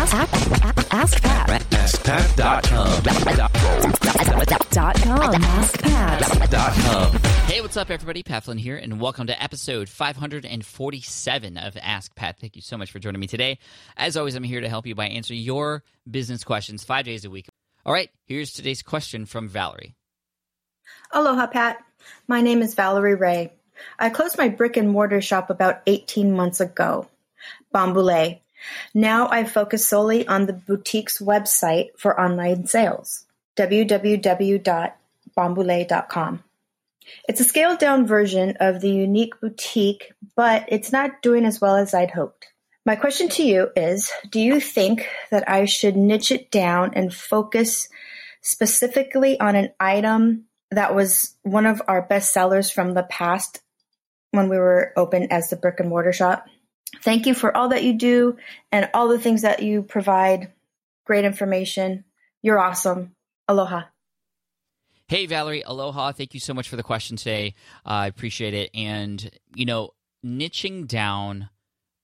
Ask, ask, ask Pat. AskPat.com. Dot com. Ask Pat. Dot com. Hey, what's up, everybody? Pat Flynn here, and welcome to episode 547 of Ask Pat. Thank you so much for joining me today. As always, I'm here to help you by answering your business questions five days a week. All right, here's today's question from Valerie. Aloha, Pat. My name is Valerie Ray. I closed my brick and mortar shop about 18 months ago, Bambule. Now I focus solely on the boutique's website for online sales, www.bambule.com. It's a scaled down version of the unique boutique, but it's not doing as well as I'd hoped. My question to you is Do you think that I should niche it down and focus specifically on an item that was one of our best sellers from the past when we were open as the brick and mortar shop? Thank you for all that you do and all the things that you provide. Great information. You're awesome. Aloha. Hey, Valerie, aloha. Thank you so much for the question today. Uh, I appreciate it. And, you know, niching down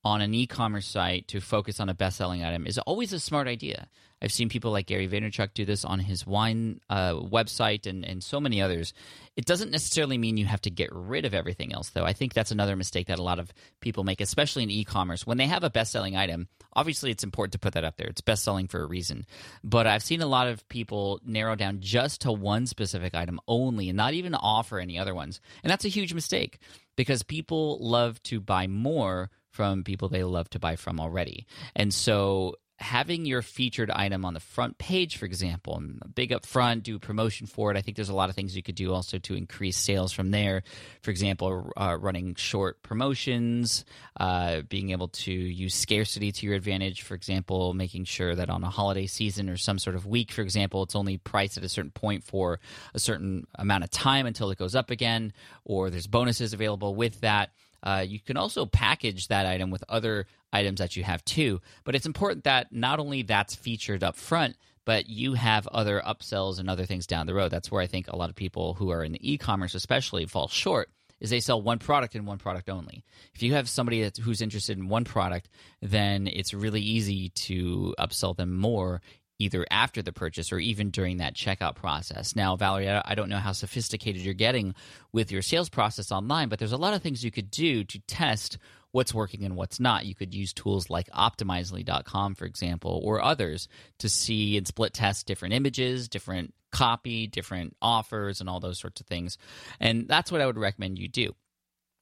on an e commerce site to focus on a best selling item is always a smart idea. I've seen people like Gary Vaynerchuk do this on his wine uh, website and, and so many others. It doesn't necessarily mean you have to get rid of everything else, though. I think that's another mistake that a lot of people make, especially in e commerce. When they have a best selling item, obviously it's important to put that up there. It's best selling for a reason. But I've seen a lot of people narrow down just to one specific item only and not even offer any other ones. And that's a huge mistake because people love to buy more from people they love to buy from already. And so having your featured item on the front page, for example, and big up front, do promotion for it. I think there's a lot of things you could do also to increase sales from there. For example, uh, running short promotions, uh, being able to use scarcity to your advantage. For example, making sure that on a holiday season or some sort of week, for example, it's only priced at a certain point for a certain amount of time until it goes up again, or there's bonuses available with that. Uh, you can also package that item with other items that you have too. But it's important that not only that's featured up front, but you have other upsells and other things down the road. That's where I think a lot of people who are in the e-commerce especially fall short is they sell one product and one product only. If you have somebody who's interested in one product, then it's really easy to upsell them more either after the purchase or even during that checkout process. Now, Valerie, I don't know how sophisticated you're getting with your sales process online, but there's a lot of things you could do to test what's working and what's not. You could use tools like optimizely.com, for example, or others to see and split test different images, different copy, different offers, and all those sorts of things. And that's what I would recommend you do.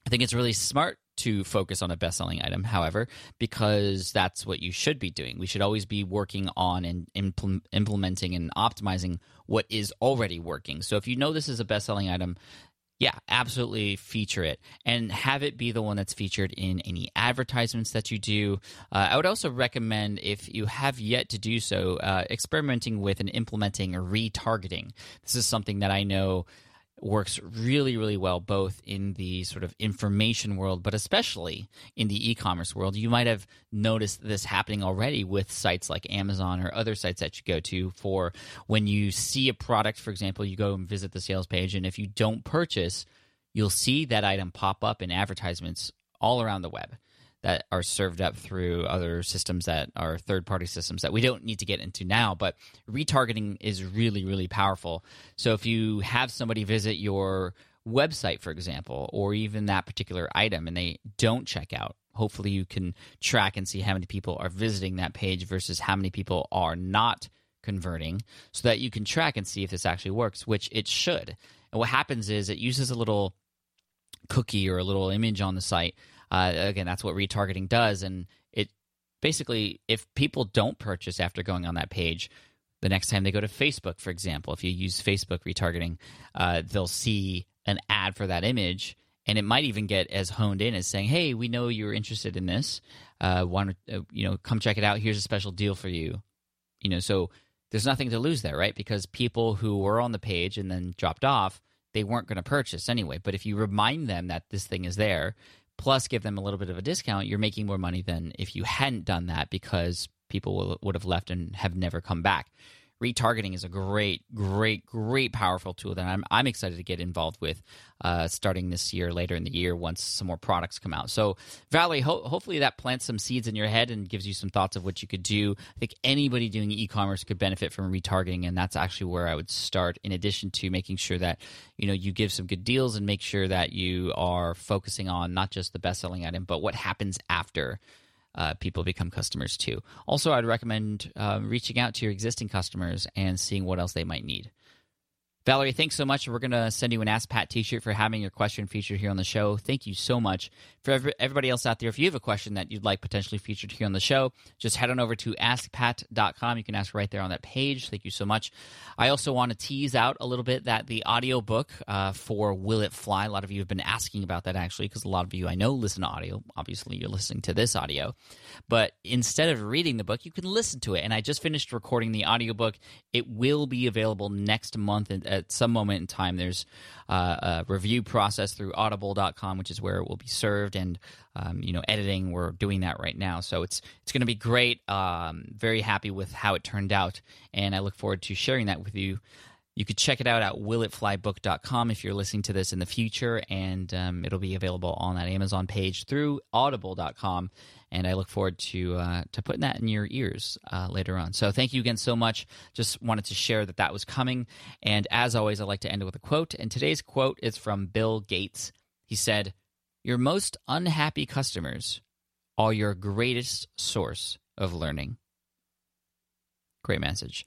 I think it's really smart to focus on a best selling item, however, because that's what you should be doing. We should always be working on and impl- implementing and optimizing what is already working. So if you know this is a best selling item, yeah, absolutely feature it and have it be the one that's featured in any advertisements that you do. Uh, I would also recommend, if you have yet to do so, uh, experimenting with and implementing retargeting. This is something that I know works really, really well both in the sort of information world, but especially in the e commerce world. You might have noticed this happening already with sites like Amazon or other sites that you go to for when you see a product, for example, you go and visit the sales page, and if you don't purchase, you'll see that item pop up in advertisements all around the web that are served up through other systems that are third party systems that we don't need to get into now. But retargeting is really, really powerful. So if you have somebody visit your website, for example, or even that particular item and they don't check out, hopefully you can track and see how many people are visiting that page versus how many people are not converting so that you can track and see if this actually works, which it should. And what happens is it uses a little cookie or a little image on the site uh, again, that's what retargeting does, and it basically if people don't purchase after going on that page, the next time they go to Facebook, for example, if you use Facebook retargeting, uh, they'll see an ad for that image, and it might even get as honed in as saying, "Hey, we know you're interested in this. Uh, want to, uh, you know, come check it out. Here's a special deal for you." You know, so there's nothing to lose there, right? Because people who were on the page and then dropped off, they weren't going to purchase anyway. But if you remind them that this thing is there, plus give them a little bit of a discount, you're making more money than if you hadn't done that because people will, would have left and have never come back. Retargeting is a great, great, great, powerful tool that I'm I'm excited to get involved with, uh, starting this year, later in the year, once some more products come out. So, Valerie, ho- hopefully that plants some seeds in your head and gives you some thoughts of what you could do. I think anybody doing e-commerce could benefit from retargeting, and that's actually where I would start. In addition to making sure that you know you give some good deals and make sure that you are focusing on not just the best-selling item, but what happens after uh, people become customers too. Also, I'd recommend uh, reaching out to your existing customers and seeing what else they might need. Valerie, thanks so much. We're going to send you an Ask Pat t shirt for having your question featured here on the show. Thank you so much. For everybody else out there, if you have a question that you'd like potentially featured here on the show, just head on over to askpat.com. You can ask right there on that page. Thank you so much. I also want to tease out a little bit that the audiobook uh, for Will It Fly, a lot of you have been asking about that actually, because a lot of you I know listen to audio. Obviously, you're listening to this audio. But instead of reading the book, you can listen to it. And I just finished recording the audiobook. It will be available next month at some moment in time. There's uh, a review process through audible.com, which is where it will be served, and um, you know, editing. We're doing that right now, so it's it's going to be great. Um, very happy with how it turned out, and I look forward to sharing that with you. You could check it out at willitflybook.com if you're listening to this in the future, and um, it'll be available on that Amazon page through audible.com and I look forward to uh, to putting that in your ears uh, later on. So thank you again so much. Just wanted to share that that was coming, and as always, I like to end with a quote. And today's quote is from Bill Gates. He said, "Your most unhappy customers are your greatest source of learning." Great message.